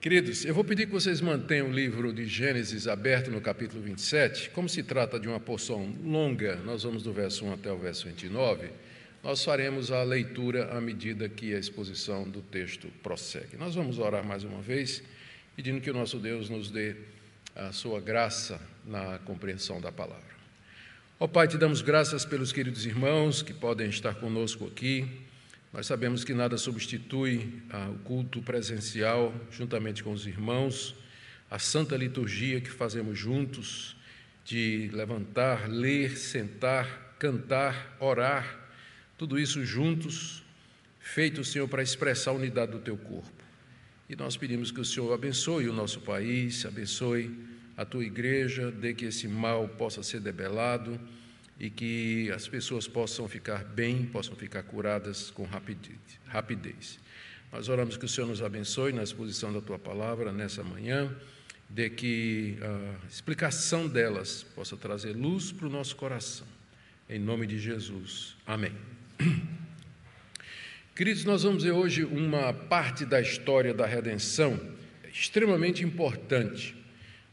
Queridos, eu vou pedir que vocês mantenham o livro de Gênesis aberto no capítulo 27. Como se trata de uma porção longa, nós vamos do verso 1 até o verso 29, nós faremos a leitura à medida que a exposição do texto prossegue. Nós vamos orar mais uma vez, pedindo que o nosso Deus nos dê a sua graça na compreensão da palavra. Ó Pai, te damos graças pelos queridos irmãos que podem estar conosco aqui nós sabemos que nada substitui ah, o culto presencial, juntamente com os irmãos, a santa liturgia que fazemos juntos, de levantar, ler, sentar, cantar, orar, tudo isso juntos, feito, Senhor, para expressar a unidade do Teu corpo. E nós pedimos que o Senhor abençoe o nosso país, abençoe a Tua igreja, dê que esse mal possa ser debelado e que as pessoas possam ficar bem, possam ficar curadas com rapidez. Nós oramos que o Senhor nos abençoe na exposição da tua palavra nessa manhã, de que a explicação delas possa trazer luz para o nosso coração. Em nome de Jesus. Amém. Queridos, nós vamos ver hoje uma parte da história da redenção extremamente importante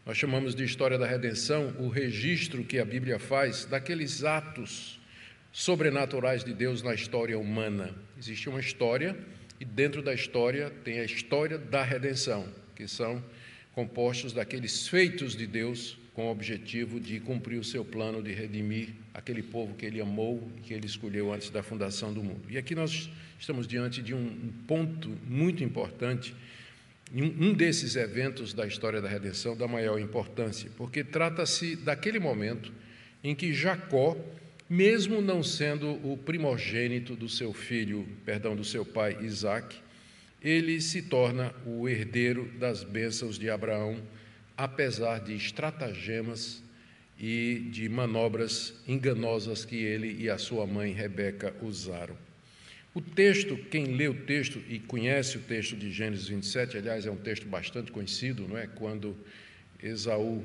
nós chamamos de história da redenção o registro que a Bíblia faz daqueles atos sobrenaturais de Deus na história humana. Existe uma história e dentro da história tem a história da redenção, que são compostos daqueles feitos de Deus com o objetivo de cumprir o seu plano de redimir aquele povo que ele amou e que ele escolheu antes da fundação do mundo. E aqui nós estamos diante de um ponto muito importante um desses eventos da história da redenção da maior importância, porque trata-se daquele momento em que Jacó, mesmo não sendo o primogênito do seu filho, perdão, do seu pai Isaac, ele se torna o herdeiro das bênçãos de Abraão, apesar de estratagemas e de manobras enganosas que ele e a sua mãe Rebeca usaram. O texto, quem lê o texto e conhece o texto de Gênesis 27, aliás, é um texto bastante conhecido, não é? Quando Esaú,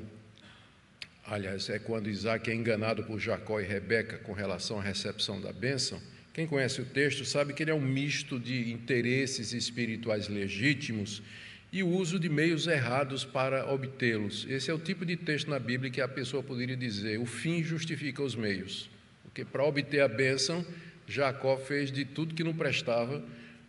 aliás, é quando Isaac é enganado por Jacó e Rebeca com relação à recepção da bênção. Quem conhece o texto sabe que ele é um misto de interesses espirituais legítimos e o uso de meios errados para obtê-los. Esse é o tipo de texto na Bíblia que a pessoa poderia dizer: o fim justifica os meios. Porque para obter a bênção, Jacó fez de tudo que não prestava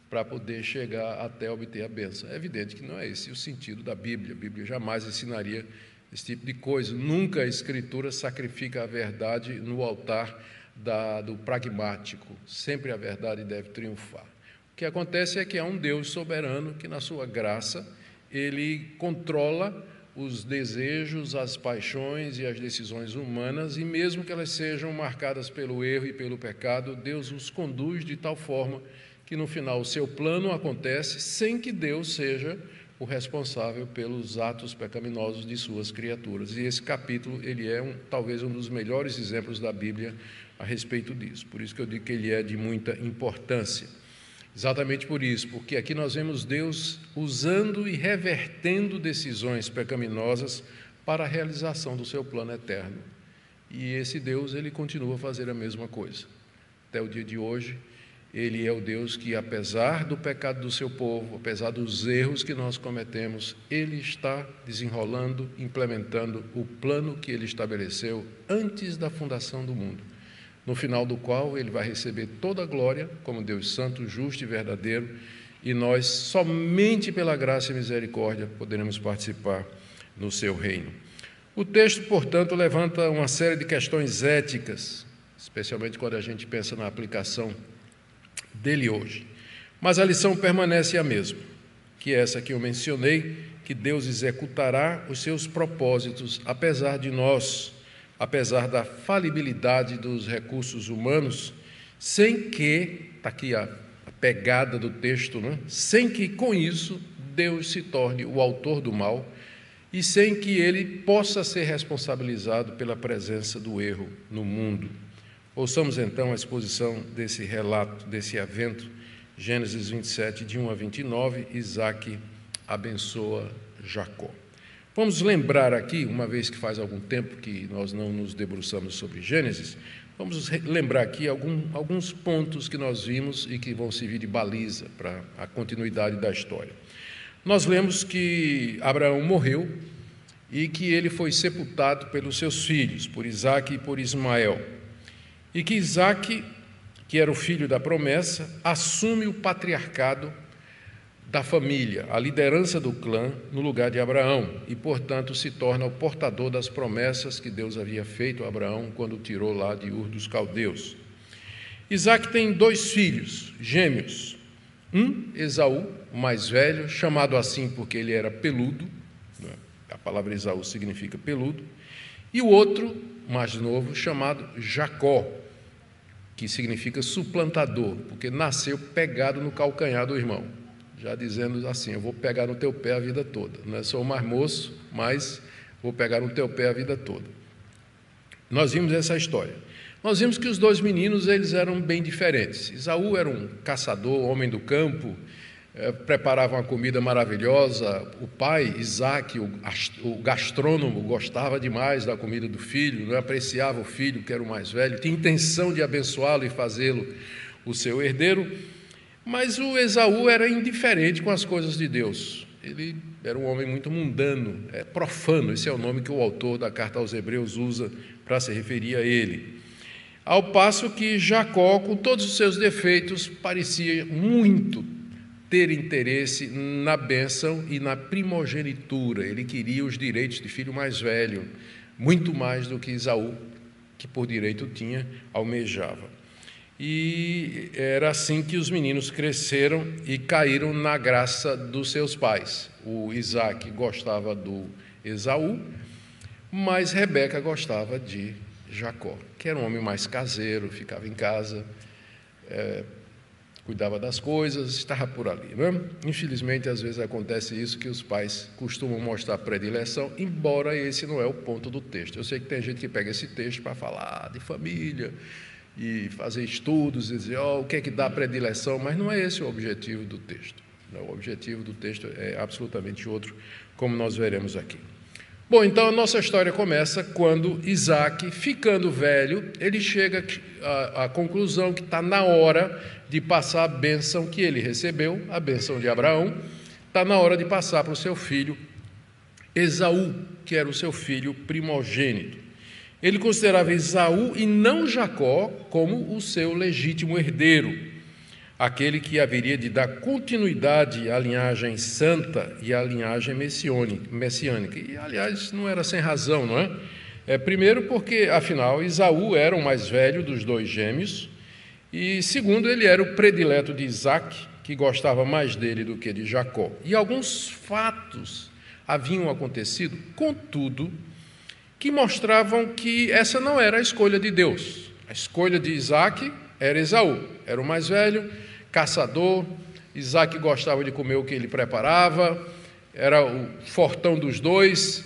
para poder chegar até obter a bênção. É evidente que não é esse o sentido da Bíblia. A Bíblia jamais ensinaria esse tipo de coisa. Nunca a Escritura sacrifica a verdade no altar da, do pragmático. Sempre a verdade deve triunfar. O que acontece é que há um Deus soberano que, na sua graça, ele controla os desejos, as paixões e as decisões humanas, e mesmo que elas sejam marcadas pelo erro e pelo pecado, Deus os conduz de tal forma que no final o seu plano acontece sem que Deus seja o responsável pelos atos pecaminosos de suas criaturas. E esse capítulo, ele é um, talvez um dos melhores exemplos da Bíblia a respeito disso. Por isso que eu digo que ele é de muita importância. Exatamente por isso, porque aqui nós vemos Deus usando e revertendo decisões pecaminosas para a realização do seu plano eterno. E esse Deus, ele continua a fazer a mesma coisa. Até o dia de hoje, ele é o Deus que, apesar do pecado do seu povo, apesar dos erros que nós cometemos, ele está desenrolando, implementando o plano que ele estabeleceu antes da fundação do mundo no final do qual ele vai receber toda a glória como Deus santo, justo e verdadeiro, e nós, somente pela graça e misericórdia, poderemos participar no seu reino. O texto, portanto, levanta uma série de questões éticas, especialmente quando a gente pensa na aplicação dele hoje. Mas a lição permanece a mesma, que é essa que eu mencionei, que Deus executará os seus propósitos, apesar de nós apesar da falibilidade dos recursos humanos, sem que, está aqui a, a, pegada do texto, né? sem que com isso Deus se torne o autor do mal e sem que ele possa ser responsabilizado pela presença do erro no mundo. Ouçamos então a exposição desse relato, desse evento, Gênesis 27, de 1 a 29, Isaac abençoa Jacó. Vamos lembrar aqui, uma vez que faz algum tempo que nós não nos debruçamos sobre Gênesis, vamos lembrar aqui algum, alguns pontos que nós vimos e que vão servir de baliza para a continuidade da história. nós lemos que Abraão morreu e que ele foi sepultado pelos seus filhos, por Isaac e por Ismael. E que Isaac, que era o filho da promessa, assume o patriarcado da família, a liderança do clã no lugar de Abraão e, portanto, se torna o portador das promessas que Deus havia feito a Abraão quando o tirou lá de Ur dos Caldeus. Isaac tem dois filhos, gêmeos. Um, Esaú, o mais velho, chamado assim porque ele era peludo, né? a palavra Esaú significa peludo, e o outro, mais novo, chamado Jacó, que significa suplantador, porque nasceu pegado no calcanhar do irmão já dizendo assim: Eu vou pegar no teu pé a vida toda. É só o mais moço, mas vou pegar no teu pé a vida toda. Nós vimos essa história. Nós vimos que os dois meninos eles eram bem diferentes. Isaú era um caçador, homem do campo, é, preparava uma comida maravilhosa. O pai, Isaac, o, o gastrônomo, gostava demais da comida do filho, não apreciava o filho, que era o mais velho, tinha intenção de abençoá-lo e fazê-lo o seu herdeiro. Mas o Esaú era indiferente com as coisas de Deus. Ele era um homem muito mundano, é, profano, esse é o nome que o autor da carta aos Hebreus usa para se referir a ele. Ao passo que Jacó, com todos os seus defeitos, parecia muito ter interesse na bênção e na primogenitura. Ele queria os direitos de filho mais velho, muito mais do que Esaú, que por direito tinha, almejava. E era assim que os meninos cresceram e caíram na graça dos seus pais. O Isaac gostava do Esaú, mas Rebeca gostava de Jacó, que era um homem mais caseiro, ficava em casa, é, cuidava das coisas, estava por ali. Não é? Infelizmente, às vezes acontece isso que os pais costumam mostrar predileção, embora esse não é o ponto do texto. Eu sei que tem gente que pega esse texto para falar de família, e fazer estudos e dizer oh, o que é que dá predileção, mas não é esse o objetivo do texto. O objetivo do texto é absolutamente outro, como nós veremos aqui. Bom, então a nossa história começa quando Isaac, ficando velho, ele chega à, à conclusão que está na hora de passar a bênção que ele recebeu, a bênção de Abraão, está na hora de passar para o seu filho Esaú, que era o seu filho primogênito. Ele considerava Esaú e não Jacó como o seu legítimo herdeiro, aquele que haveria de dar continuidade à linhagem santa e à linhagem messiânica. E, aliás, não era sem razão, não é? é primeiro, porque, afinal, Esaú era o mais velho dos dois gêmeos, e, segundo, ele era o predileto de Isaac, que gostava mais dele do que de Jacó. E alguns fatos haviam acontecido, contudo, que mostravam que essa não era a escolha de Deus. A escolha de Isaac era Esaú, era o mais velho, caçador. Isaac gostava de comer o que ele preparava, era o fortão dos dois,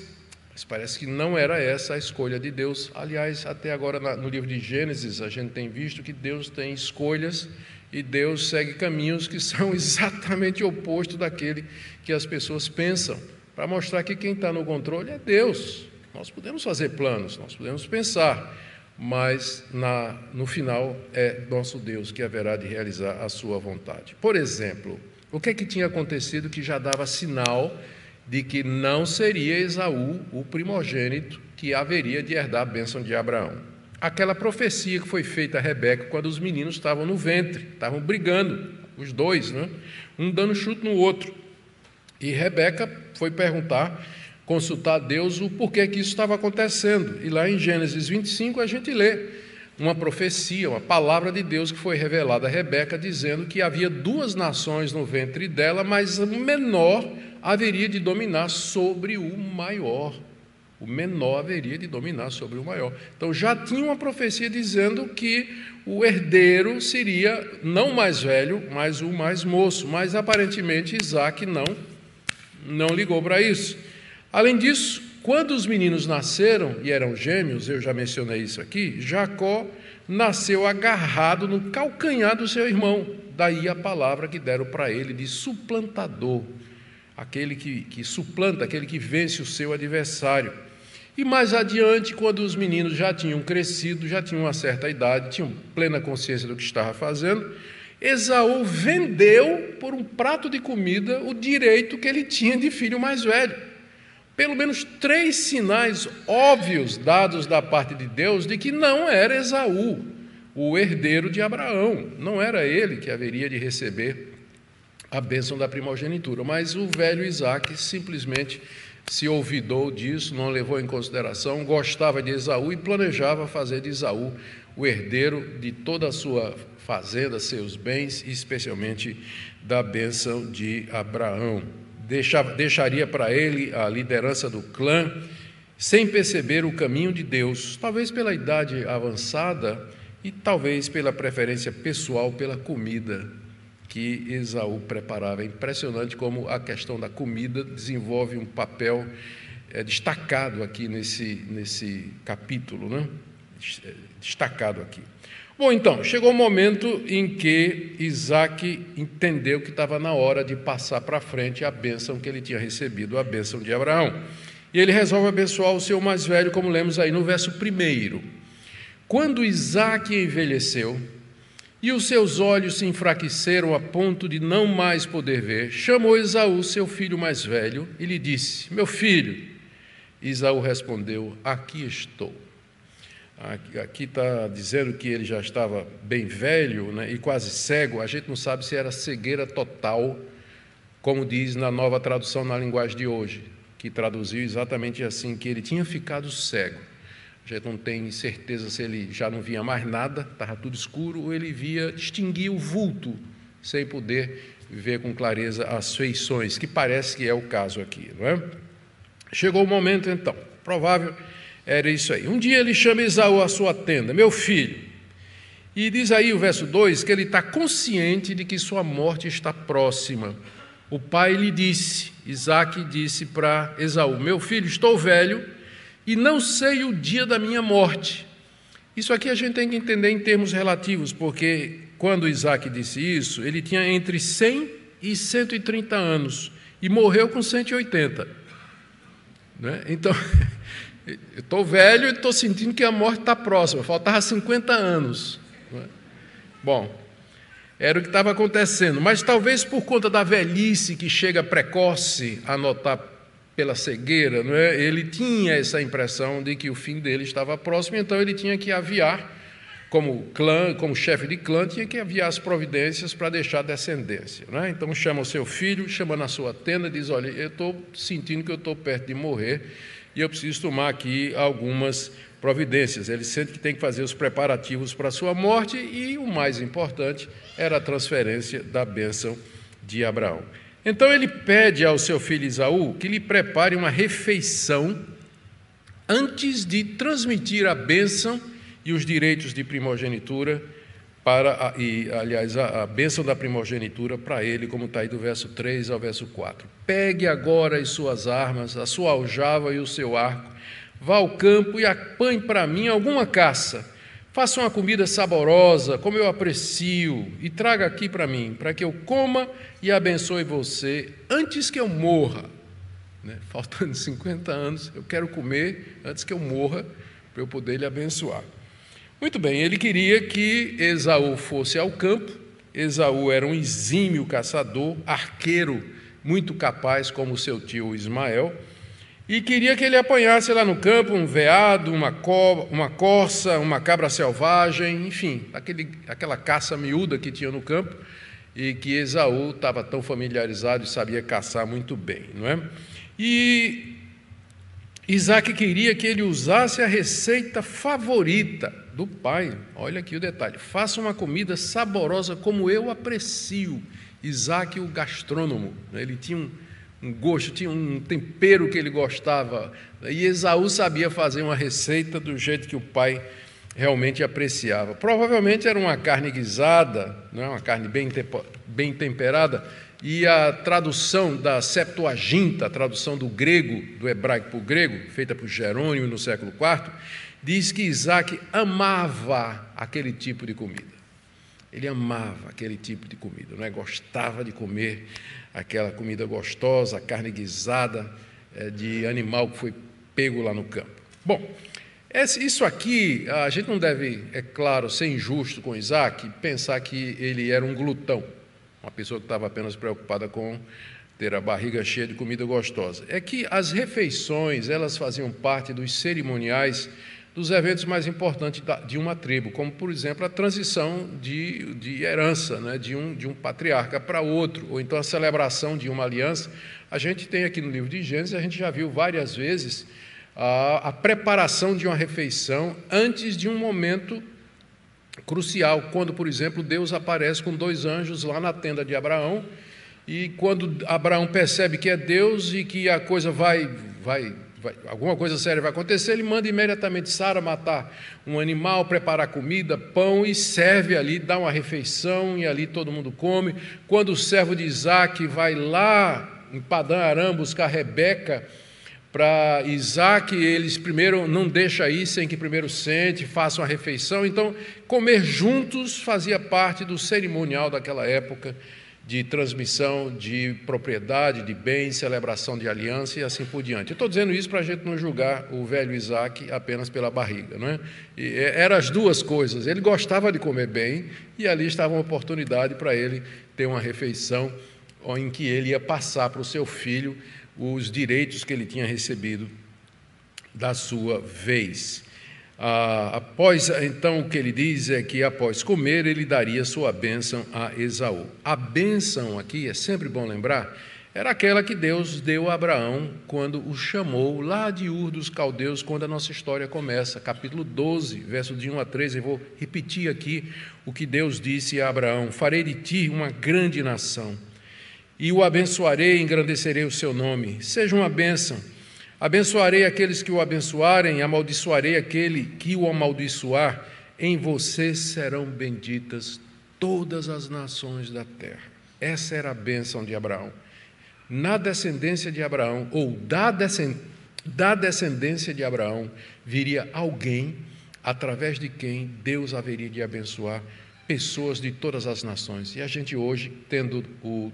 mas parece que não era essa a escolha de Deus. Aliás, até agora no livro de Gênesis, a gente tem visto que Deus tem escolhas e Deus segue caminhos que são exatamente oposto daquele que as pessoas pensam, para mostrar que quem está no controle é Deus. Nós podemos fazer planos, nós podemos pensar, mas na, no final é nosso Deus que haverá de realizar a sua vontade. Por exemplo, o que é que tinha acontecido que já dava sinal de que não seria Esaú o primogênito que haveria de herdar a bênção de Abraão? Aquela profecia que foi feita a Rebeca quando os meninos estavam no ventre, estavam brigando, os dois, né? um dando chute no outro. E Rebeca foi perguntar consultar Deus o porquê que isso estava acontecendo. E lá em Gênesis 25 a gente lê uma profecia, uma palavra de Deus que foi revelada a Rebeca, dizendo que havia duas nações no ventre dela, mas o menor haveria de dominar sobre o maior. O menor haveria de dominar sobre o maior. Então já tinha uma profecia dizendo que o herdeiro seria não o mais velho, mas o mais moço. Mas aparentemente Isaac não, não ligou para isso. Além disso, quando os meninos nasceram e eram gêmeos, eu já mencionei isso aqui, Jacó nasceu agarrado no calcanhar do seu irmão. Daí a palavra que deram para ele de suplantador, aquele que, que suplanta, aquele que vence o seu adversário. E mais adiante, quando os meninos já tinham crescido, já tinham uma certa idade, tinham plena consciência do que estava fazendo, Esaú vendeu por um prato de comida o direito que ele tinha de filho mais velho. Pelo menos três sinais óbvios dados da parte de Deus de que não era Esaú o herdeiro de Abraão, não era ele que haveria de receber a bênção da primogenitura, mas o velho Isaac simplesmente se olvidou disso, não levou em consideração, gostava de Esaú e planejava fazer de Esaú o herdeiro de toda a sua fazenda, seus bens, e especialmente da bênção de Abraão. Deixaria para ele a liderança do clã, sem perceber o caminho de Deus, talvez pela idade avançada e talvez pela preferência pessoal pela comida que Esaú preparava. É impressionante como a questão da comida desenvolve um papel é, destacado aqui nesse, nesse capítulo, né? destacado aqui. Bom, então, chegou o momento em que Isaac entendeu que estava na hora de passar para frente a bênção que ele tinha recebido, a bênção de Abraão. E ele resolve abençoar o seu mais velho, como lemos aí no verso 1. Quando Isaac envelheceu, e os seus olhos se enfraqueceram a ponto de não mais poder ver, chamou Esaú, seu filho mais velho, e lhe disse: Meu filho. Esaú respondeu: Aqui estou. Aqui está dizendo que ele já estava bem velho né, e quase cego. A gente não sabe se era cegueira total, como diz na nova tradução na linguagem de hoje, que traduziu exatamente assim: que ele tinha ficado cego. A gente não tem certeza se ele já não via mais nada, estava tudo escuro, ou ele via, distinguia o vulto, sem poder ver com clareza as feições, que parece que é o caso aqui, não é? Chegou o momento então, provável era isso aí. Um dia ele chama Esaú à sua tenda, meu filho. E diz aí o verso 2 que ele está consciente de que sua morte está próxima. O pai lhe disse, Isaac disse para Esaú: Meu filho, estou velho e não sei o dia da minha morte. Isso aqui a gente tem que entender em termos relativos, porque quando Isaac disse isso, ele tinha entre 100 e 130 anos e morreu com 180. Né? Então, Eu estou velho e estou sentindo que a morte está próxima, faltava 50 anos. É? Bom, era o que estava acontecendo, mas talvez por conta da velhice que chega precoce a notar pela cegueira, não é? ele tinha essa impressão de que o fim dele estava próximo, então ele tinha que aviar, como clã, como chefe de clã, tinha que aviar as providências para deixar descendência. Não é? Então chama o seu filho, chama na sua tenda, diz: Olha, eu estou sentindo que eu estou perto de morrer e eu preciso tomar aqui algumas providências. Ele sente que tem que fazer os preparativos para a sua morte e o mais importante era a transferência da bênção de Abraão. Então ele pede ao seu filho Isaú que lhe prepare uma refeição antes de transmitir a bênção e os direitos de primogenitura para, e, aliás, a, a bênção da primogenitura para ele, como está aí do verso 3 ao verso 4. Pegue agora as suas armas, a sua aljava e o seu arco, vá ao campo e apanhe para mim alguma caça. Faça uma comida saborosa, como eu aprecio, e traga aqui para mim, para que eu coma e abençoe você antes que eu morra. Né? Faltando 50 anos, eu quero comer antes que eu morra, para eu poder lhe abençoar. Muito bem, ele queria que Esaú fosse ao campo. Esaú era um exímio caçador, arqueiro, muito capaz, como seu tio Ismael, e queria que ele apanhasse lá no campo um veado, uma, co uma corça, uma cabra selvagem, enfim, aquele, aquela caça miúda que tinha no campo e que Esaú estava tão familiarizado e sabia caçar muito bem, não é? E Isaac queria que ele usasse a receita favorita do pai. Olha aqui o detalhe: faça uma comida saborosa como eu aprecio. Isaac, o gastrônomo, né? ele tinha um, um gosto, tinha um tempero que ele gostava. E Esaú sabia fazer uma receita do jeito que o pai realmente apreciava. Provavelmente era uma carne guisada, é uma carne bem, bem temperada, e a tradução da Septuaginta, a tradução do grego, do hebraico para o grego, feita por Jerônimo no século IV, diz que Isaac amava aquele tipo de comida. Ele amava aquele tipo de comida, não é? gostava de comer aquela comida gostosa, carne guisada é, de animal que foi pego lá no campo. Bom, Isso aqui, a gente não deve, é claro, ser injusto com Isaac, pensar que ele era um glutão, uma pessoa que estava apenas preocupada com ter a barriga cheia de comida gostosa. É que as refeições, elas faziam parte dos cerimoniais dos eventos mais importantes de uma tribo, como, por exemplo, a transição de, de herança né, de, um, de um patriarca para outro, ou então a celebração de uma aliança. A gente tem aqui no livro de Gênesis, a gente já viu várias vezes a, a preparação de uma refeição antes de um momento crucial, quando, por exemplo, Deus aparece com dois anjos lá na tenda de Abraão, e quando Abraão percebe que é Deus e que a coisa vai, vai vai, alguma coisa séria vai acontecer, ele manda imediatamente Sara matar um animal, preparar comida, pão e serve ali, dá uma refeição e ali todo mundo come. Quando o servo de Isaac vai lá em Padã Aram buscar Rebeca para Isaac, eles primeiro não deixa ir sem que primeiro sente, faça uma refeição. Então, comer juntos fazia parte do cerimonial daquela época de transmissão de propriedade, de bens, celebração de aliança e assim por diante. Estou dizendo isso para a gente não julgar o velho Isaac apenas pela barriga. Não é? E é, eram as duas coisas. Ele gostava de comer bem e ali estava uma oportunidade para ele ter uma refeição em que ele ia passar para o seu filho os direitos que ele tinha recebido da sua vez. Ah, após, então, o que ele diz é que após comer, ele daria sua bênção a Esaú. A bênção aqui, é sempre bom lembrar, era aquela que Deus deu a Abraão quando o chamou lá de Ur dos Caldeus, quando a nossa história começa, capítulo 12, verso de 1 a 13. Eu vou repetir aqui o que Deus disse a Abraão: Farei de ti uma grande nação, e o abençoarei e engrandecerei o seu nome. Seja uma bênção Abençoarei aqueles que o abençoarem, amaldiçoarei aquele que o amaldiçoar. Em você serão benditas todas as nações da terra. Essa era a bênção de Abraão. Na descendência de Abraão, ou da, descendência de Abraão, viria alguém através de quem Deus haveria de abençoar pessoas de todas as nações. E a gente hoje, tendo o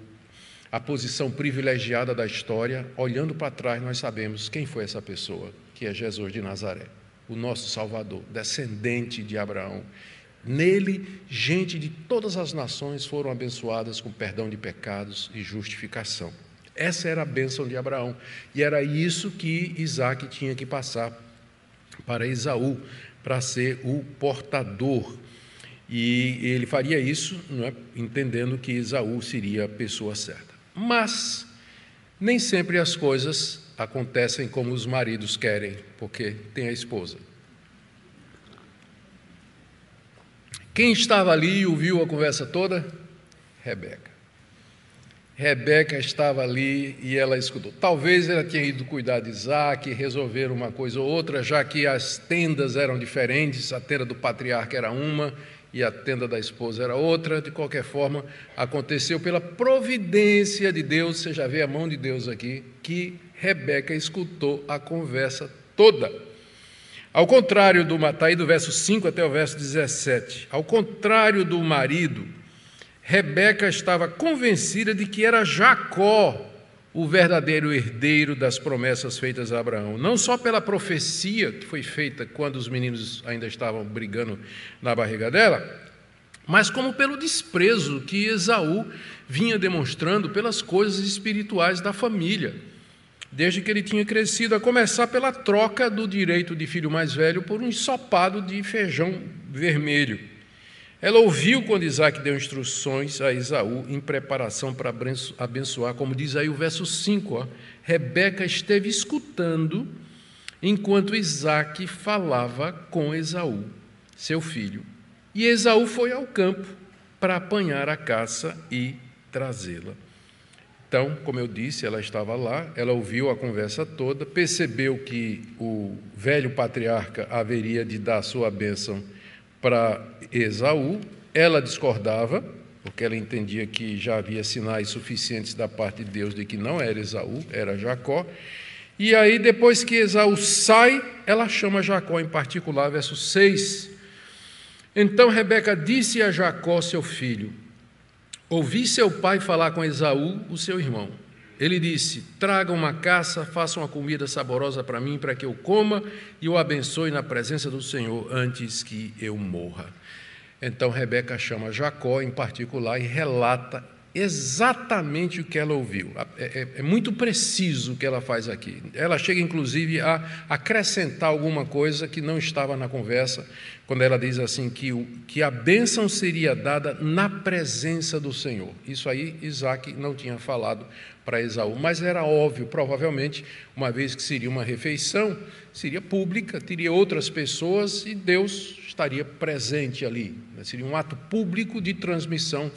a posição privilegiada da história, olhando para trás, nós sabemos quem foi essa pessoa, que é Jesus de Nazaré, o nosso Salvador, descendente de Abraão. Nele, gente de todas as nações foram abençoadas com perdão de pecados e justificação. Essa era a bênção de Abraão. E era isso que Isaac tinha que passar para Esaú, para ser o portador. E ele faria isso é, entendendo que Esaú seria a pessoa certa. Mas nem sempre as coisas acontecem como os maridos querem, porque tem a esposa. Quem estava ali e ouviu a conversa toda? Rebeca. Rebeca estava ali e ela escutou. Talvez ela tenha ido cuidar de Isaac, resolver uma coisa ou outra, já que as tendas eram diferentes, a tenda do patriarca era uma e a tenda da esposa era outra. De qualquer forma, aconteceu pela providência de Deus, você já vê a mão de Deus aqui, que Rebeca escutou a conversa toda. Ao contrário do Matai, do verso 5 até o verso 17, ao contrário do marido, Rebeca estava convencida de que era Jacó o verdadeiro herdeiro das promessas feitas a Abraão, não só pela profecia que foi feita quando os meninos ainda estavam brigando na barriga dela, mas como pelo desprezo que Esaú vinha demonstrando pelas coisas espirituais da família, desde que ele tinha crescido, a começar pela troca do direito de filho mais velho por um ensopado de feijão vermelho. Ela ouviu quando Isaac deu instruções a Esaú em preparação para abençoar, como diz aí o verso 5. Ó, Rebeca esteve escutando enquanto Isaac falava com Esaú, seu filho. E Esaú foi ao campo para apanhar a caça e trazê-la. Então, como eu disse, ela estava lá, ela ouviu a conversa toda, percebeu que o velho patriarca haveria de dar sua bênção para Esaú, ela discordava, porque ela entendia que já havia sinais suficientes da parte de Deus de que não era Esaú, era Jacó. E aí, depois que Esaú sai, ela chama Jacó em particular, verso 6. Então Rebeca disse a Jacó, seu filho: Ouvi seu pai falar com Esaú, o seu irmão. Ele disse: Traga uma caça, faça uma comida saborosa para mim, para que eu coma e o abençoe na presença do Senhor antes que eu morra. Então Rebeca chama Jacó em particular e relata exatamente o que ela ouviu. É, é, é, muito preciso o que ela faz aqui. Ela chega, inclusive, a acrescentar alguma coisa que não estava na conversa, quando ela diz assim: que, o, que a bênção seria dada na presença do Senhor. Isso aí Isaac não tinha falado para Esaú, mas era óbvio, provavelmente, uma vez que seria uma refeição, seria pública, teria outras pessoas e Deus estaria presente ali. Seria um ato público de transmissão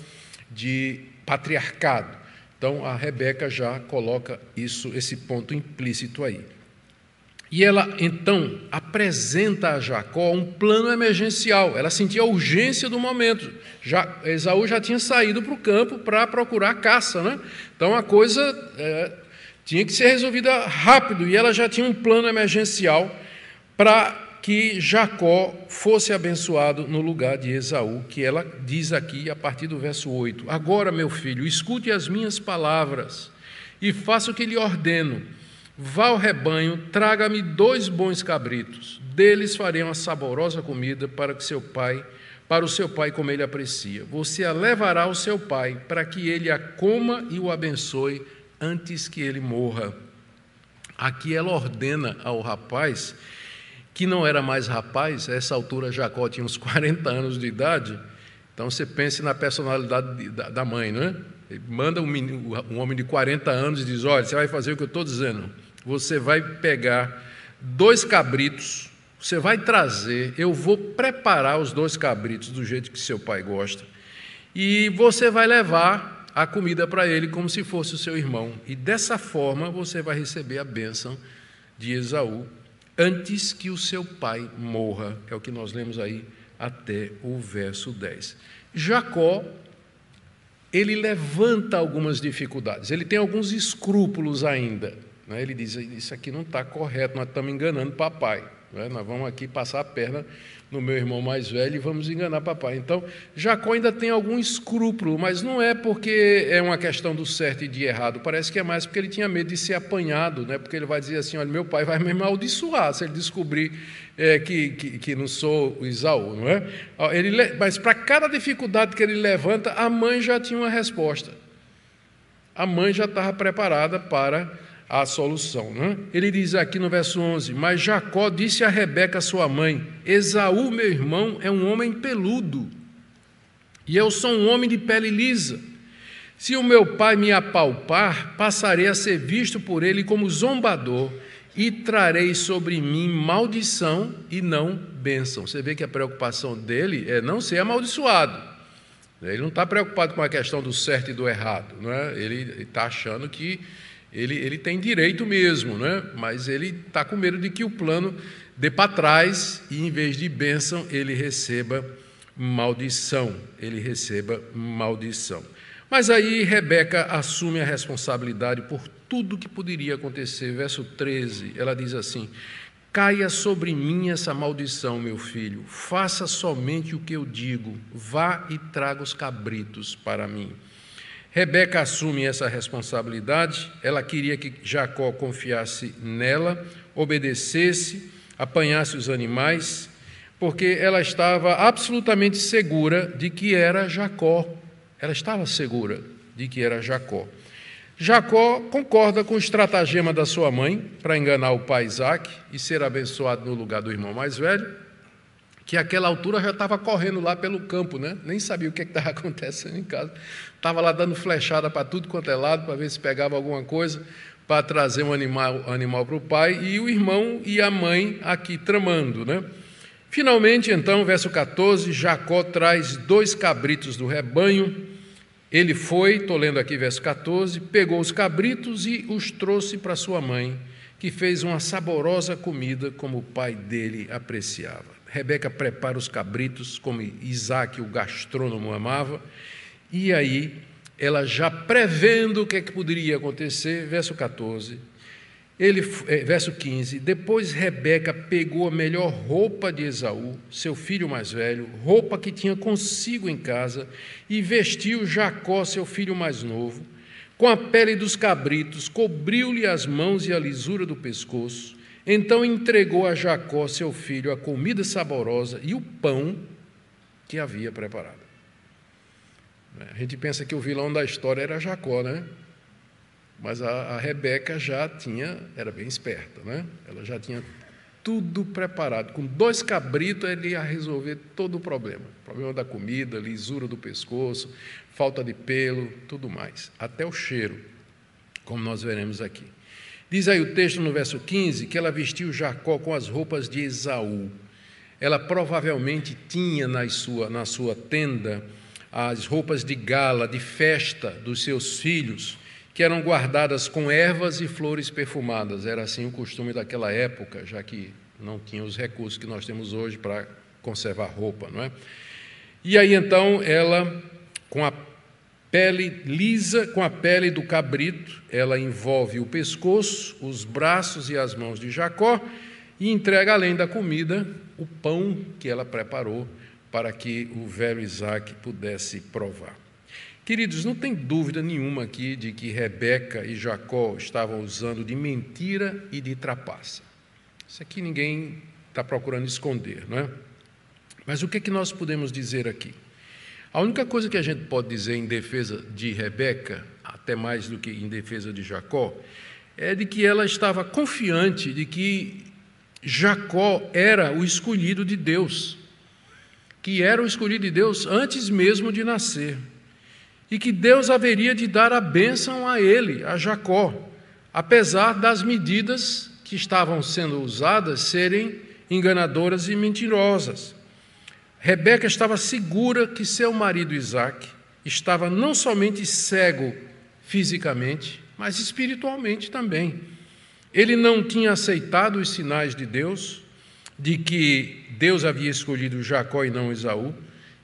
de patriarcado. Então a Rebeca já coloca isso, esse ponto implícito aí. E ela então apresenta a Jacó um plano emergencial. Ela sentia a urgência do momento. Já, Esaú já tinha saído para o campo para procurar caça, né? Então a coisa é, tinha que ser resolvida rápido e ela já tinha um plano emergencial para que Jacó fosse abençoado no lugar de Esaú, que ela diz aqui a partir do verso 8: Agora, meu filho, escute as minhas palavras e faça o que lhe ordeno. Vá ao rebanho, traga-me dois bons cabritos. Deles farei uma saborosa comida para que seu pai, para o seu pai como ele aprecia. Você a levará ao seu pai para que ele a coma e o abençoe antes que ele morra. Aqui ela ordena ao rapaz que não era mais rapaz, a essa altura Jacó tinha uns 40 anos de idade, então você pense na personalidade da mãe, não é? Ele manda um, menino, um homem de 40 anos e diz: Olha, você vai fazer o que eu estou dizendo. Você vai pegar dois cabritos, você vai trazer, eu vou preparar os dois cabritos do jeito que seu pai gosta, e você vai levar a comida para ele como se fosse o seu irmão. E dessa forma você vai receber a bênção de Esaú, antes que o seu pai morra. É o que nós lemos aí até o verso 10. Jacó, ele levanta algumas dificuldades, ele tem alguns escrúpulos ainda. Né? Ele diz: Isso aqui não está correto, nós estamos enganando papai. Né? Nós vamos aqui passar a perna no meu irmão mais velho e vamos enganar papai. Então, Jacó ainda tem algum escrúpulo, mas não é porque é uma questão do certo e de errado, parece que é mais porque ele tinha medo de ser apanhado, né? porque ele vai dizer assim: olha, meu pai vai me amaldiçoar se ele descobrir é, que, que, que, não sou o Isaú, não é? Ele, mas para cada dificuldade que ele levanta, a mãe já tinha uma resposta. A mãe já estava preparada para a solução. Né? Ele diz aqui no verso 11: Mas Jacó disse a Rebeca, sua mãe: Esaú, meu irmão, é um homem peludo, e eu sou um homem de pele lisa. Se o meu pai me apalpar, passarei a ser visto por ele como zombador, e trarei sobre mim maldição e não bênção. Você vê que a preocupação dele é não ser amaldiçoado. Ele não está preocupado com a questão do certo e do errado. Não é? Ele está achando que ele, ele tem direito mesmo, né? mas ele está com medo de que o plano dê para trás e, em vez de bênção, ele receba maldição. Ele receba maldição. Mas aí Rebeca assume a responsabilidade por tudo que poderia acontecer. Verso 13, ela diz assim: Caia sobre mim essa maldição, meu filho, faça somente o que eu digo, vá e traga os cabritos para mim. Rebeca assume essa responsabilidade, ela queria que Jacó confiasse nela, obedecesse, apanhasse os animais, porque ela estava absolutamente segura de que era Jacó. Ela estava segura de que era Jacó. Jacó concorda com o estratagema da sua mãe para enganar o pai Isaac e ser abençoado no lugar do irmão mais velho, que àquela altura já estava correndo lá pelo campo, né? nem sabia o que estava acontecendo em casa. Estava lá dando flechada para tudo quanto é lado, para ver se pegava alguma coisa, para trazer um animal, animal para o pai, e o irmão e a mãe aqui tramando. Né? Finalmente, então, verso 14: Jacó traz dois cabritos do rebanho. Ele foi, estou lendo aqui verso 14, pegou os cabritos e os trouxe para sua mãe, que fez uma saborosa comida como o pai dele apreciava. Rebeca prepara os cabritos, como Isaac, o gastrônomo, amava, e aí, ela já prevendo o que, é que poderia acontecer, verso 14, ele, é, verso 15: Depois Rebeca pegou a melhor roupa de Esaú, seu filho mais velho, roupa que tinha consigo em casa, e vestiu Jacó, seu filho mais novo. com a pele dos cabritos, cobriu-lhe as mãos e a lisura do pescoço. Então entregou a Jacó, seu filho, a comida saborosa e o pão que havia preparado. A gente pensa que o vilão da história era Jacó, né? Mas a, a Rebeca já tinha, era bem esperta, né? Ela já tinha tudo preparado. Com dois cabritos ele ia resolver todo o problema. Problema da comida, lisura do pescoço, falta de pelo, tudo mais. Até o cheiro, como nós veremos aqui. Diz aí o texto no verso 15 que ela vestiu Jacó com as roupas de Esaú. Ela provavelmente tinha na sua, na sua tenda as roupas de gala, de festa dos seus filhos, que eram guardadas com ervas e flores perfumadas. Era assim o costume daquela época, já que não tinha os recursos que nós temos hoje para conservar roupa, não é? E aí então ela, com a pele lisa, com a pele do cabrito, ela envolve o pescoço, os braços e as mãos de Jacó e entrega além da comida o pão que ela preparou para que o velho Isaac pudesse provar. Queridos, não tem dúvida nenhuma aqui de que Rebeca e Jacó estavam usando de mentira e de trapaça. Isso aqui ninguém está procurando esconder, não é? Mas o que, é que nós podemos dizer aqui? A única coisa que a gente pode dizer em defesa de Rebeca, até mais do que em defesa de Jacó, é de que ela estava confiante de que Jacó era o escolhido de Deus que era o escolhido de Deus antes mesmo de nascer, e que Deus haveria de dar a bênção a ele, a Jacó, apesar das medidas que estavam sendo usadas serem enganadoras e mentirosas. Rebeca estava segura que seu marido Isaac estava não somente cego fisicamente, mas espiritualmente também. Ele não tinha aceitado os sinais de Deus, de que Deus havia escolhido Jacó e não Esaú.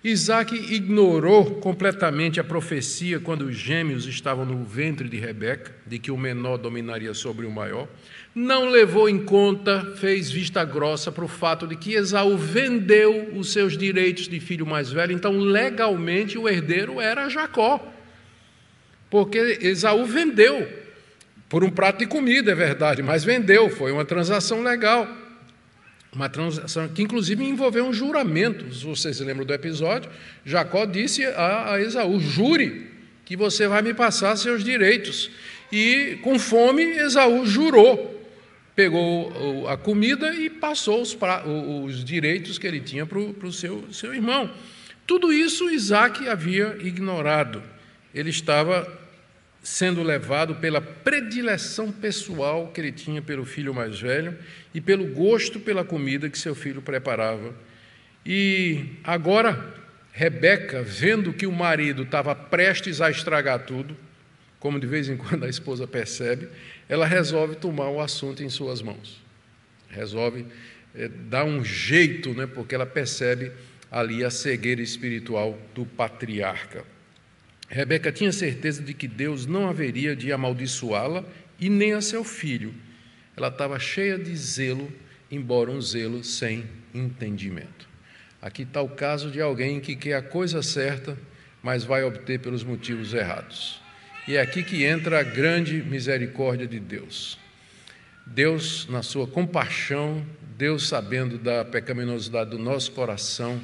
Isaac ignorou completamente a profecia quando os gêmeos estavam no ventre de Rebeca, de que o menor dominaria sobre o maior. Não levou em conta, fez vista grossa para o fato de que Esaú vendeu os seus direitos de filho mais velho, então legalmente o herdeiro era Jacó. Porque Esaú vendeu por um prato de comida, é verdade, mas vendeu, foi uma transação legal. Uma transação que, inclusive, envolveu um juramento. Vocês se lembram do episódio, Jacó disse a, a Esaú: jure que você vai me passar seus direitos. E, com fome, Esaú jurou. Pegou a comida e passou os, pra, os direitos que ele tinha para o seu, seu irmão. Tudo isso Isaac havia ignorado. Ele estava sendo levado pela predileção pessoal que ele tinha pelo filho mais velho e pelo gosto pela comida que seu filho preparava. E agora, Rebeca, vendo que o marido estava prestes a estragar tudo, como de vez em quando a esposa percebe, ela resolve tomar o assunto em suas mãos. Resolve é, dar um jeito, né, porque ela percebe ali a cegueira espiritual do patriarca. Rebeca tinha certeza de que Deus não haveria de amaldiçoá-la e nem a seu filho. Ela estava cheia de zelo, embora um zelo sem entendimento. Aqui está o caso de alguém que quer a coisa certa, mas vai obter pelos motivos errados. E é aqui que entra a grande misericórdia de Deus. Deus, na sua compaixão, Deus sabendo da pecaminosidade do nosso coração,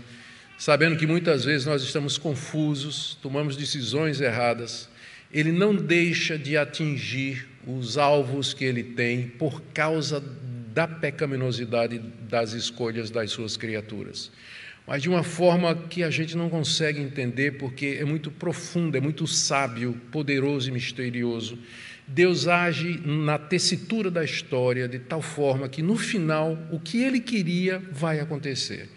sabendo que muitas vezes nós estamos confusos, tomamos decisões erradas, ele não deixa de atingir os alvos que ele tem por causa da pecaminosidade das escolhas das suas criaturas. Mas de uma forma que a gente não consegue entender, porque é muito profundo, é muito sábio, poderoso e misterioso. Deus age na tessitura da história de tal forma que no final o que ele queria vai acontecer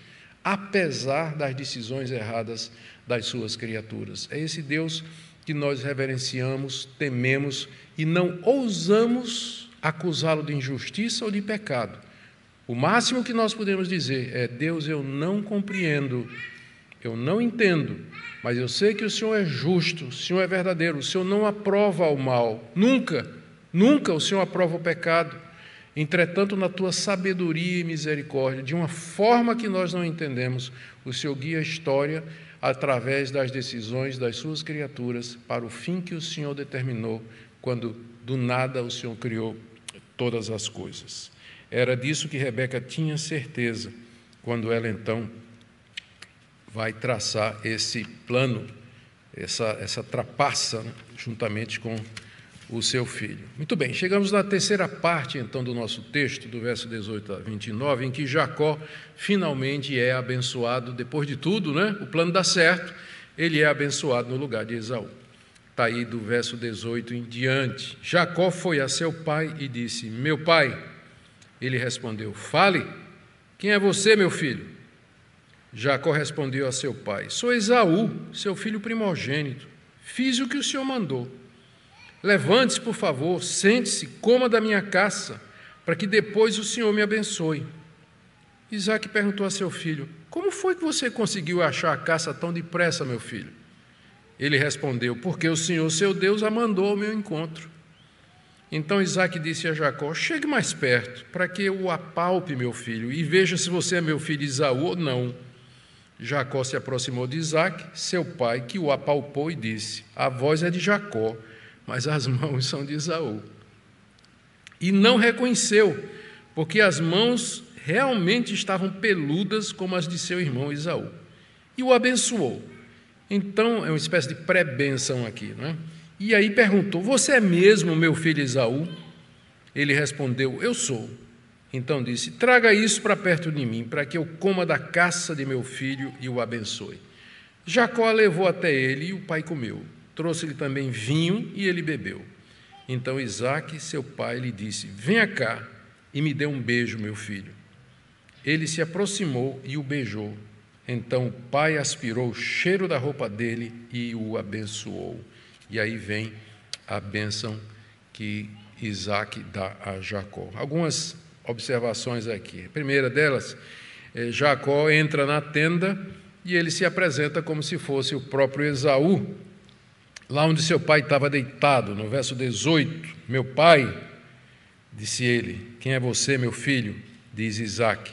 apesar das decisões erradas das suas criaturas. É esse Deus que nós reverenciamos, tememos e não ousamos acusá-lo de injustiça ou de pecado. O máximo que nós podemos dizer é: Deus, eu não compreendo, eu não entendo, mas eu sei que o Senhor é justo, o Senhor é verdadeiro, o Senhor não aprova o mal, nunca, nunca o Senhor aprova o pecado. Entretanto, na tua sabedoria e misericórdia, de uma forma que nós não entendemos, o Senhor guia a história através das decisões das suas criaturas para o fim que o Senhor determinou quando do nada o Senhor criou todas as coisas. Era disso que Rebeca tinha certeza quando ela então vai traçar esse plano, essa, essa trapaça, né, juntamente com o seu filho. Muito bem, chegamos na terceira parte então do nosso texto, do verso 18 a 29, em que Jacó finalmente é abençoado, depois de tudo, né? O plano dá certo, ele é abençoado no lugar de Esaú. Está aí do verso 18 em diante. Jacó foi a seu pai e disse: Meu pai. Ele respondeu: Fale, quem é você, meu filho? Jacó respondeu a seu pai: Sou Esaú, seu filho primogênito. Fiz o que o senhor mandou. Levante-se, por favor, sente-se, coma da minha caça, para que depois o Senhor me abençoe. Isaac perguntou a seu filho: Como foi que você conseguiu achar a caça tão depressa, meu filho? Ele respondeu: Porque o Senhor, seu Deus, a mandou ao meu encontro. Então Isaac disse a Jacó: Chegue mais perto, para que eu apalpe, meu filho, e veja se você é meu filho Isaú ou não. Jacó se aproximou de Isaac, seu pai, que o apalpou e disse: A voz é de Jacó mas as mãos são de Esaú. E não reconheceu, porque as mãos realmente estavam peludas como as de seu irmão Esaú. E o abençoou. Então, é uma espécie de pré-benção aqui. Né? E aí perguntou: Você é mesmo meu filho Esaú? Ele respondeu: Eu sou. Então disse: Traga isso para perto de mim, para que eu coma da caça de meu filho e o abençoe. Jacó a levou até ele e o pai comeu. Trouxe-lhe também vinho e ele bebeu. Então Isaac, seu pai, lhe disse: Venha cá e me dê um beijo, meu filho. Ele se aproximou e o beijou. Então o pai aspirou o cheiro da roupa dele e o abençoou. E aí vem a bênção que Isaac dá a Jacó. Algumas observações aqui. A primeira delas, é Jacó entra na tenda e ele se apresenta como se fosse o próprio Esaú, lá onde seu pai estava deitado, no verso 18: Meu pai, disse ele, quem é você, meu filho? Diz Isaac.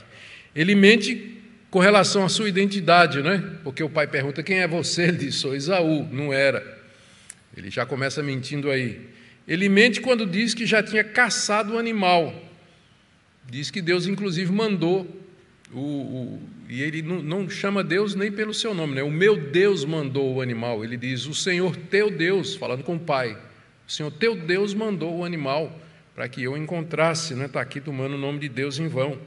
Ele mente com relação à sua identidade, né? Porque o pai pergunta: Quem é você? Ele diz: Sou Isaú. Não era. Ele já começa mentindo aí. Ele mente quando diz que já tinha caçado o animal. Diz que Deus, inclusive, mandou o, o, e ele não, não, chama Deus nem pelo seu nome, né? o meu Deus mandou o animal. Ele diz: O Senhor teu Deus, falando com o Pai, o Senhor teu Deus mandou o animal para que eu encontrasse, né? está aqui tomando o nome de Deus em vão.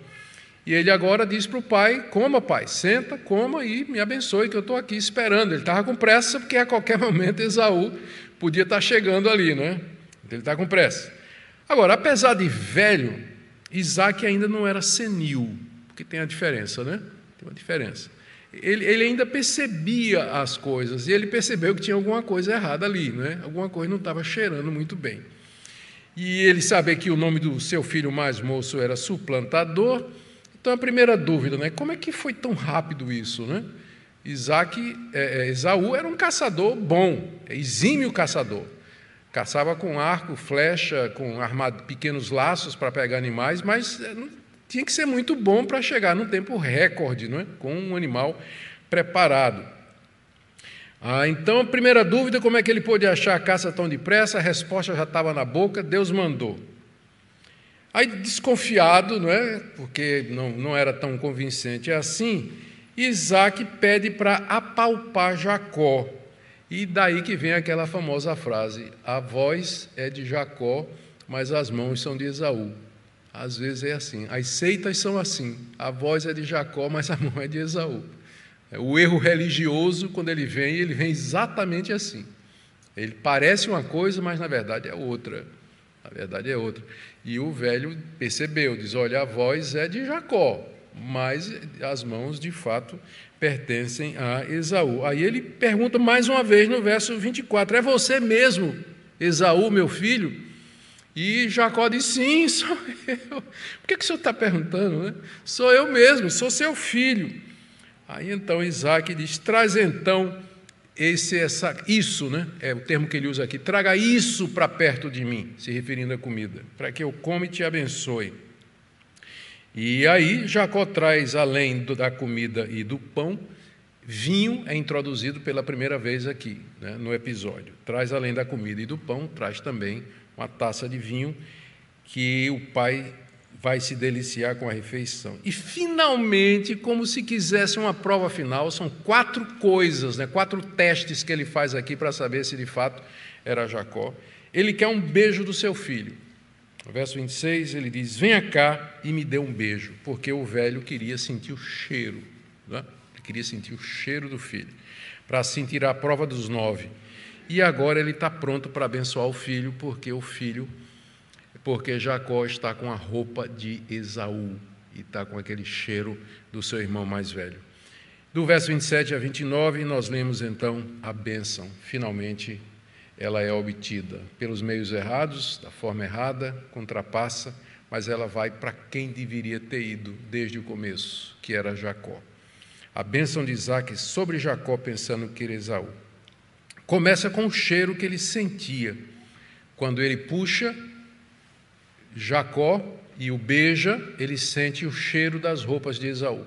E ele agora diz para o pai: Coma, pai, senta, coma e me abençoe, que eu estou aqui esperando. Ele estava com pressa, porque a qualquer momento Esaú podia estar tá chegando ali, né? Ele está com pressa. Agora, apesar de velho, Isaac ainda não era senil que tem a diferença, né? Tem uma diferença. Ele, ele, ainda percebia as coisas e ele percebeu que tinha alguma coisa errada ali, né? Alguma coisa não estava cheirando muito bem. E ele sabia que o nome do seu filho mais moço era suplantador. Então a primeira dúvida, né? Como é que foi tão rápido isso, né? Isaac, é, é, Esaú era um caçador bom, é exímio caçador. Caçava com arco, flecha, com armado, pequenos laços para pegar animais, mas é, tinha que ser muito bom para chegar num tempo recorde, não é? com um animal preparado. Ah, então, a primeira dúvida, como é que ele pôde achar a caça tão depressa? A resposta já estava na boca, Deus mandou. Aí, desconfiado, não é? porque não, não era tão convincente assim, Isaac pede para apalpar Jacó. E daí que vem aquela famosa frase: a voz é de Jacó, mas as mãos são de Esaú. Às vezes é assim. As seitas são assim. A voz é de Jacó, mas a mão é de Esaú. O erro religioso, quando ele vem, ele vem exatamente assim. Ele parece uma coisa, mas na verdade é outra. Na verdade é outra. E o velho percebeu, diz: Olha, a voz é de Jacó, mas as mãos de fato pertencem a Esaú. Aí ele pergunta mais uma vez no verso 24: É você mesmo, Esaú, meu filho? E Jacó disse: Sim, sou eu. Por que, que o senhor está perguntando? Né? Sou eu mesmo, sou seu filho. Aí então Isaac diz: Traz então esse, essa, isso, né? É o termo que ele usa aqui. Traga isso para perto de mim, se referindo à comida, para que eu come e te abençoe. E aí Jacó traz, além da comida e do pão, Vinho é introduzido pela primeira vez aqui, né, no episódio. Traz, além da comida e do pão, traz também uma taça de vinho que o pai vai se deliciar com a refeição. E finalmente, como se quisesse uma prova final, são quatro coisas, né, quatro testes que ele faz aqui para saber se de fato era Jacó. Ele quer um beijo do seu filho. No verso 26 ele diz: Venha cá e me dê um beijo, porque o velho queria sentir o cheiro, né? ele queria sentir o cheiro do filho, para sentir a prova dos nove. E agora ele está pronto para abençoar o filho, porque o filho porque Jacó está com a roupa de Esaú e está com aquele cheiro do seu irmão mais velho. Do verso 27 a 29, nós lemos então a bênção. Finalmente, ela é obtida pelos meios errados, da forma errada, contrapassa, mas ela vai para quem deveria ter ido desde o começo, que era Jacó. A bênção de Isaac sobre Jacó, pensando que era Esaú. Começa com o cheiro que ele sentia. Quando ele puxa Jacó e o beija, ele sente o cheiro das roupas de Esaú.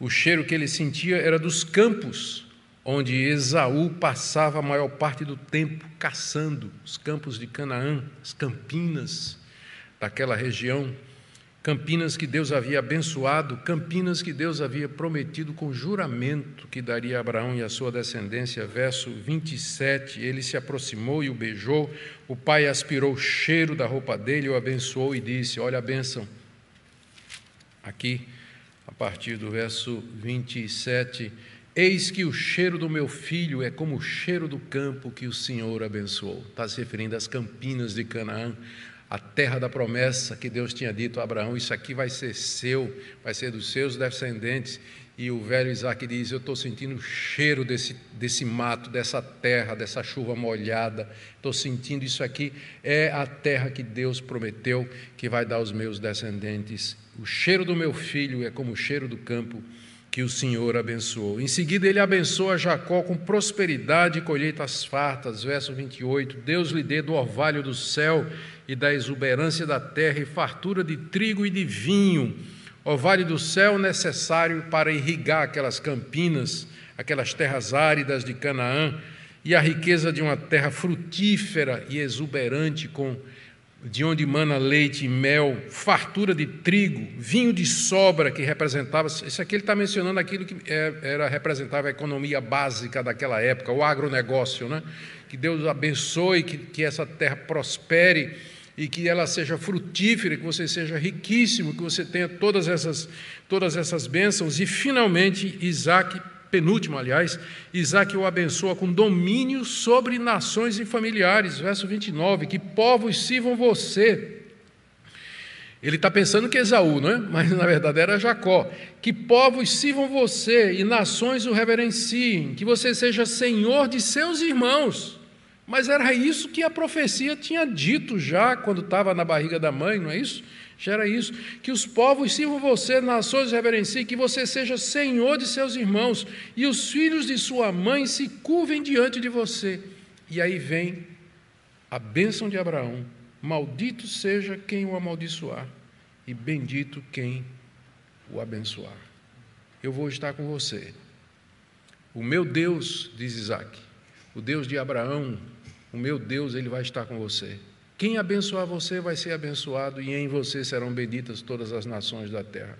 O cheiro que ele sentia era dos campos, onde Esaú passava a maior parte do tempo caçando, os campos de Canaã, as campinas daquela região. Campinas que Deus havia abençoado, Campinas que Deus havia prometido com juramento que daria a Abraão e a sua descendência. Verso 27, ele se aproximou e o beijou. O pai aspirou o cheiro da roupa dele, o abençoou e disse: Olha a bênção. Aqui, a partir do verso 27, Eis que o cheiro do meu filho é como o cheiro do campo que o Senhor abençoou. Está se referindo às campinas de Canaã, a terra da promessa que Deus tinha dito a Abraão: Isso aqui vai ser seu, vai ser dos seus descendentes. E o velho Isaac diz: Eu estou sentindo o cheiro desse, desse mato, dessa terra, dessa chuva molhada. Estou sentindo isso aqui. É a terra que Deus prometeu que vai dar aos meus descendentes. O cheiro do meu filho é como o cheiro do campo que o Senhor abençoou. Em seguida, ele abençoa Jacó com prosperidade e colheitas fartas. Verso 28. Deus lhe dê do orvalho do céu e da exuberância da terra, e fartura de trigo e de vinho, orvalho do céu necessário para irrigar aquelas campinas, aquelas terras áridas de Canaã, e a riqueza de uma terra frutífera e exuberante, com de onde mana leite e mel, fartura de trigo, vinho de sobra que representava. Isso aqui ele está mencionando aquilo que é, era representava a economia básica daquela época, o agronegócio, né? Que Deus abençoe, que, que essa terra prospere e que ela seja frutífera, que você seja riquíssimo, que você tenha todas essas, todas essas bênçãos. E finalmente, Isaac, penúltimo, aliás, Isaac o abençoa com domínio sobre nações e familiares. Verso 29, que povos sirvam você. Ele está pensando que é Esaú, não é? Mas na verdade era Jacó. Que povos sirvam você e nações o reverenciem, que você seja senhor de seus irmãos. Mas era isso que a profecia tinha dito já quando estava na barriga da mãe, não é isso? Já era isso. Que os povos sirvam você, nações reverenciem, que você seja senhor de seus irmãos, e os filhos de sua mãe se curvem diante de você. E aí vem a bênção de Abraão: Maldito seja quem o amaldiçoar, e bendito quem o abençoar. Eu vou estar com você. O meu Deus, diz Isaac, o Deus de Abraão, o meu Deus, ele vai estar com você. Quem abençoar você vai ser abençoado, e em você serão benditas todas as nações da terra.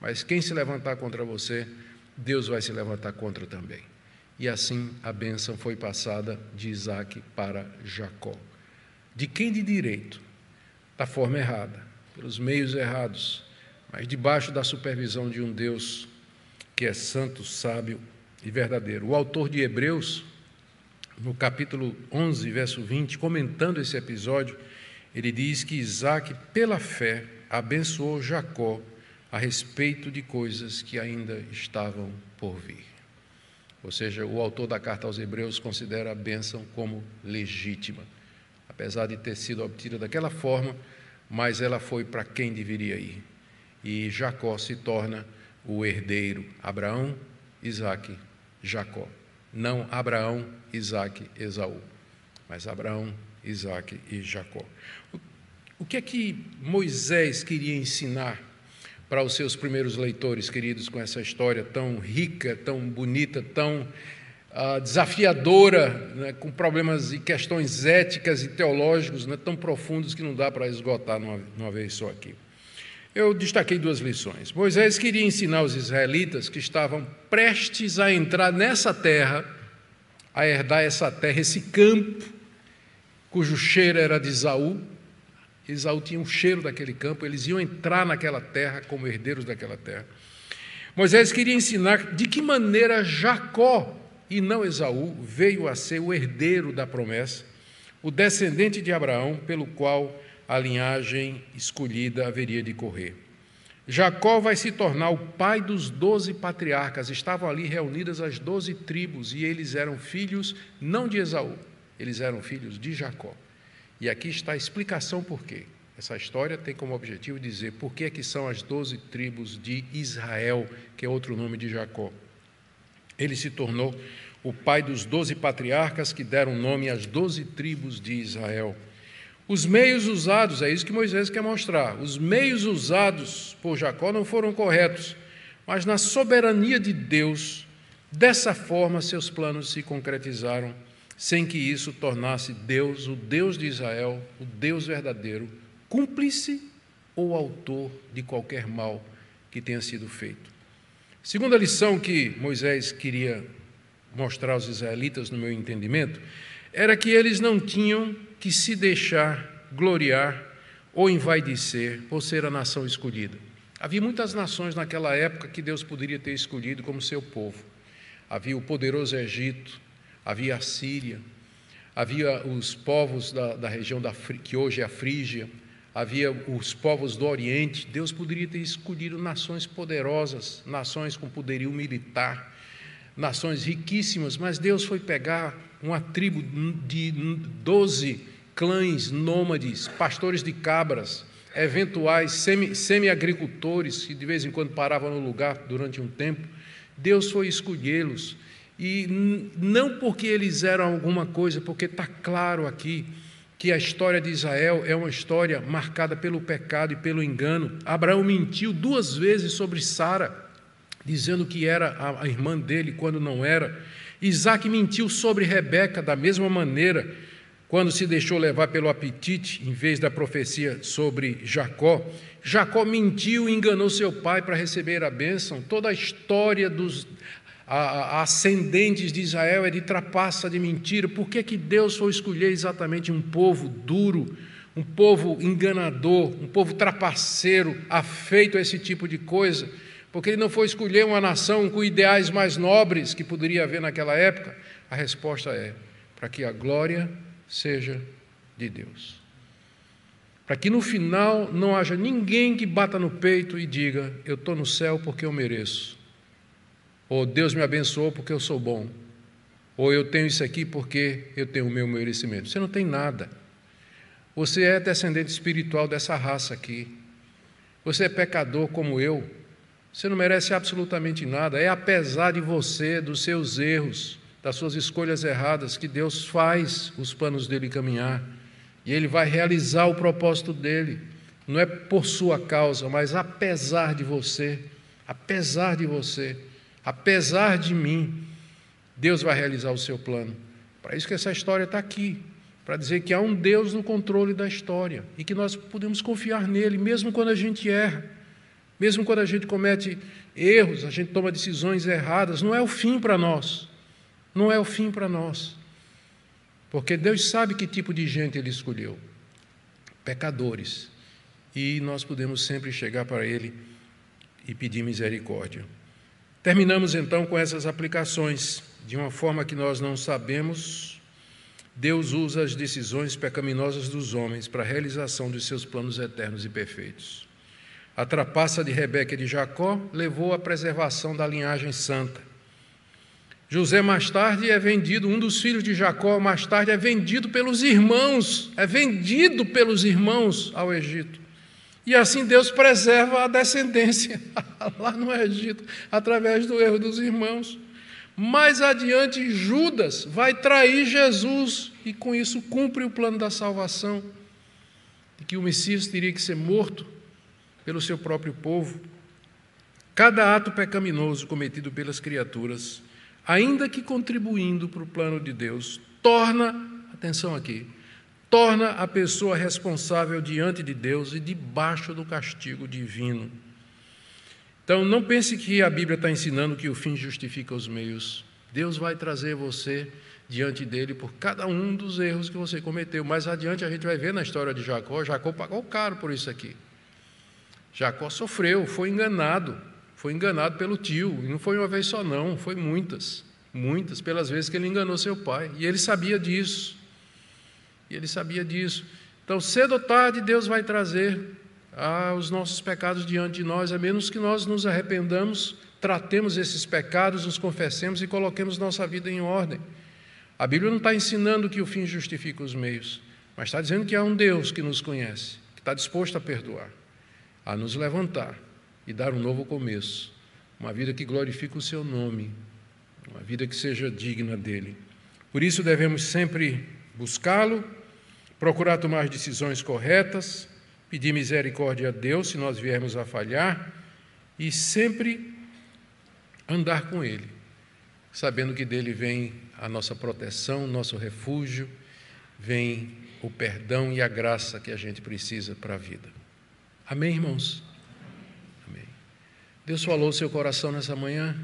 Mas quem se levantar contra você, Deus vai se levantar contra também. E assim a bênção foi passada de Isaac para Jacó. De quem de direito? Da forma errada, pelos meios errados, mas debaixo da supervisão de um Deus que é santo, sábio e verdadeiro. O autor de Hebreus no capítulo 11, verso 20, comentando esse episódio, ele diz que Isaac, pela fé, abençoou Jacó a respeito de coisas que ainda estavam por vir. Ou seja, o autor da carta aos Hebreus considera a bênção como legítima, apesar de ter sido obtida daquela forma, mas ela foi para quem deveria ir. E Jacó se torna o herdeiro. Abraão, Isaac, Jacó não Abraão, Isaac, Esaú, mas Abraão, Isaac e Jacó. O que é que Moisés queria ensinar para os seus primeiros leitores, queridos, com essa história tão rica, tão bonita, tão uh, desafiadora, né, com problemas e questões éticas e teológicos né, tão profundos que não dá para esgotar numa, numa vez só aqui. Eu destaquei duas lições. Moisés queria ensinar os israelitas que estavam prestes a entrar nessa terra, a herdar essa terra, esse campo, cujo cheiro era de Isaú. Isaú tinha um cheiro daquele campo, eles iam entrar naquela terra como herdeiros daquela terra. Moisés queria ensinar de que maneira Jacó e não Esaú veio a ser o herdeiro da promessa, o descendente de Abraão, pelo qual a linhagem escolhida haveria de correr. Jacó vai se tornar o pai dos doze patriarcas. Estavam ali reunidas as doze tribos e eles eram filhos não de Esaú, eles eram filhos de Jacó. E aqui está a explicação por quê. Essa história tem como objetivo dizer por que, é que são as doze tribos de Israel, que é outro nome de Jacó. Ele se tornou o pai dos doze patriarcas que deram nome às doze tribos de Israel. Os meios usados, é isso que Moisés quer mostrar, os meios usados por Jacó não foram corretos, mas na soberania de Deus, dessa forma seus planos se concretizaram, sem que isso tornasse Deus, o Deus de Israel, o Deus verdadeiro, cúmplice ou autor de qualquer mal que tenha sido feito. Segunda lição que Moisés queria mostrar aos israelitas, no meu entendimento, era que eles não tinham que se deixar gloriar ou envaidecer por ser a nação escolhida. Havia muitas nações naquela época que Deus poderia ter escolhido como seu povo. Havia o poderoso Egito, havia a Síria, havia os povos da, da região da, que hoje é a Frígia, havia os povos do Oriente, Deus poderia ter escolhido nações poderosas, nações com poderio militar, nações riquíssimas, mas Deus foi pegar uma tribo de doze clãs nômades, pastores de cabras, eventuais semi-agricultores que de vez em quando paravam no lugar durante um tempo. Deus foi escolhê-los. E não porque eles eram alguma coisa, porque está claro aqui que a história de Israel é uma história marcada pelo pecado e pelo engano. Abraão mentiu duas vezes sobre Sara, dizendo que era a irmã dele quando não era. Isaac mentiu sobre Rebeca da mesma maneira, quando se deixou levar pelo apetite, em vez da profecia sobre Jacó. Jacó mentiu e enganou seu pai para receber a bênção. Toda a história dos a, ascendentes de Israel é de trapaça, de mentira. Por que, que Deus foi escolher exatamente um povo duro, um povo enganador, um povo trapaceiro, afeito a esse tipo de coisa? Porque ele não foi escolher uma nação com ideais mais nobres que poderia haver naquela época? A resposta é: para que a glória seja de Deus. Para que no final não haja ninguém que bata no peito e diga: Eu estou no céu porque eu mereço. Ou Deus me abençoou porque eu sou bom. Ou eu tenho isso aqui porque eu tenho o meu merecimento. Você não tem nada. Você é descendente espiritual dessa raça aqui. Você é pecador como eu. Você não merece absolutamente nada. É apesar de você, dos seus erros, das suas escolhas erradas, que Deus faz os planos dele caminhar. E ele vai realizar o propósito dele. Não é por sua causa, mas apesar de você. Apesar de você apesar de mim, Deus vai realizar o seu plano. Para isso que essa história está aqui, para dizer que há um Deus no controle da história e que nós podemos confiar nele, mesmo quando a gente erra, mesmo quando a gente comete erros, a gente toma decisões erradas, não é o fim para nós. Não é o fim para nós. Porque Deus sabe que tipo de gente ele escolheu pecadores. E nós podemos sempre chegar para ele e pedir misericórdia. Terminamos então com essas aplicações. De uma forma que nós não sabemos, Deus usa as decisões pecaminosas dos homens para a realização de seus planos eternos e perfeitos. A trapaça de Rebeca e de Jacó levou à preservação da linhagem santa. José, mais tarde, é vendido, um dos filhos de Jacó, mais tarde, é vendido pelos irmãos, é vendido pelos irmãos ao Egito. E assim Deus preserva a descendência lá no Egito, através do erro dos irmãos. Mais adiante, Judas vai trair Jesus e com isso cumpre o plano da salvação, de que o Messias teria que ser morto pelo seu próprio povo. cada ato pecaminoso cometido pelas criaturas, ainda que contribuindo para o plano de Deus, torna, atenção aqui, torna a pessoa responsável diante de Deus e debaixo do castigo divino. Então, não pense que a Bíblia está ensinando que o fim justifica os meios. Deus vai trazer você diante dele por cada um dos erros que você cometeu. Mais adiante a gente vai ver na história de Jacó, Jacó pagou caro por isso aqui. Jacó sofreu, foi enganado, foi enganado pelo tio, e não foi uma vez só não, foi muitas, muitas pelas vezes que ele enganou seu pai, e ele sabia disso. E ele sabia disso. Então, cedo ou tarde Deus vai trazer ah, os nossos pecados diante de nós, a menos que nós nos arrependamos, tratemos esses pecados, nos confessemos e coloquemos nossa vida em ordem. A Bíblia não está ensinando que o fim justifica os meios, mas está dizendo que há um Deus que nos conhece, que está disposto a perdoar, a nos levantar e dar um novo começo, uma vida que glorifique o seu nome, uma vida que seja digna dele. Por isso devemos sempre buscá-lo, procurar tomar as decisões corretas, pedir misericórdia a Deus se nós viermos a falhar e sempre andar com Ele, sabendo que dele vem a nossa proteção, nosso refúgio, vem o perdão e a graça que a gente precisa para a vida. Amém, irmãos? Amém. Deus falou seu coração nessa manhã.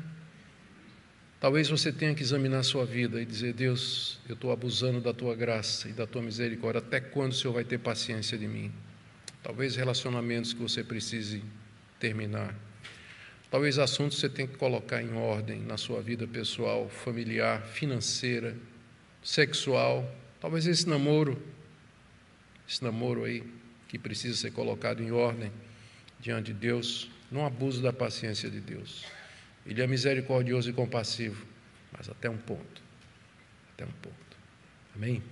Talvez você tenha que examinar a sua vida e dizer: Deus, eu estou abusando da tua graça e da tua misericórdia. Até quando o Senhor vai ter paciência de mim? Talvez relacionamentos que você precise terminar. Talvez assuntos você tenha que colocar em ordem na sua vida pessoal, familiar, financeira, sexual. Talvez esse namoro, esse namoro aí, que precisa ser colocado em ordem diante de Deus, não abuse da paciência de Deus. Ele é misericordioso e compassivo, mas até um ponto. Até um ponto. Amém?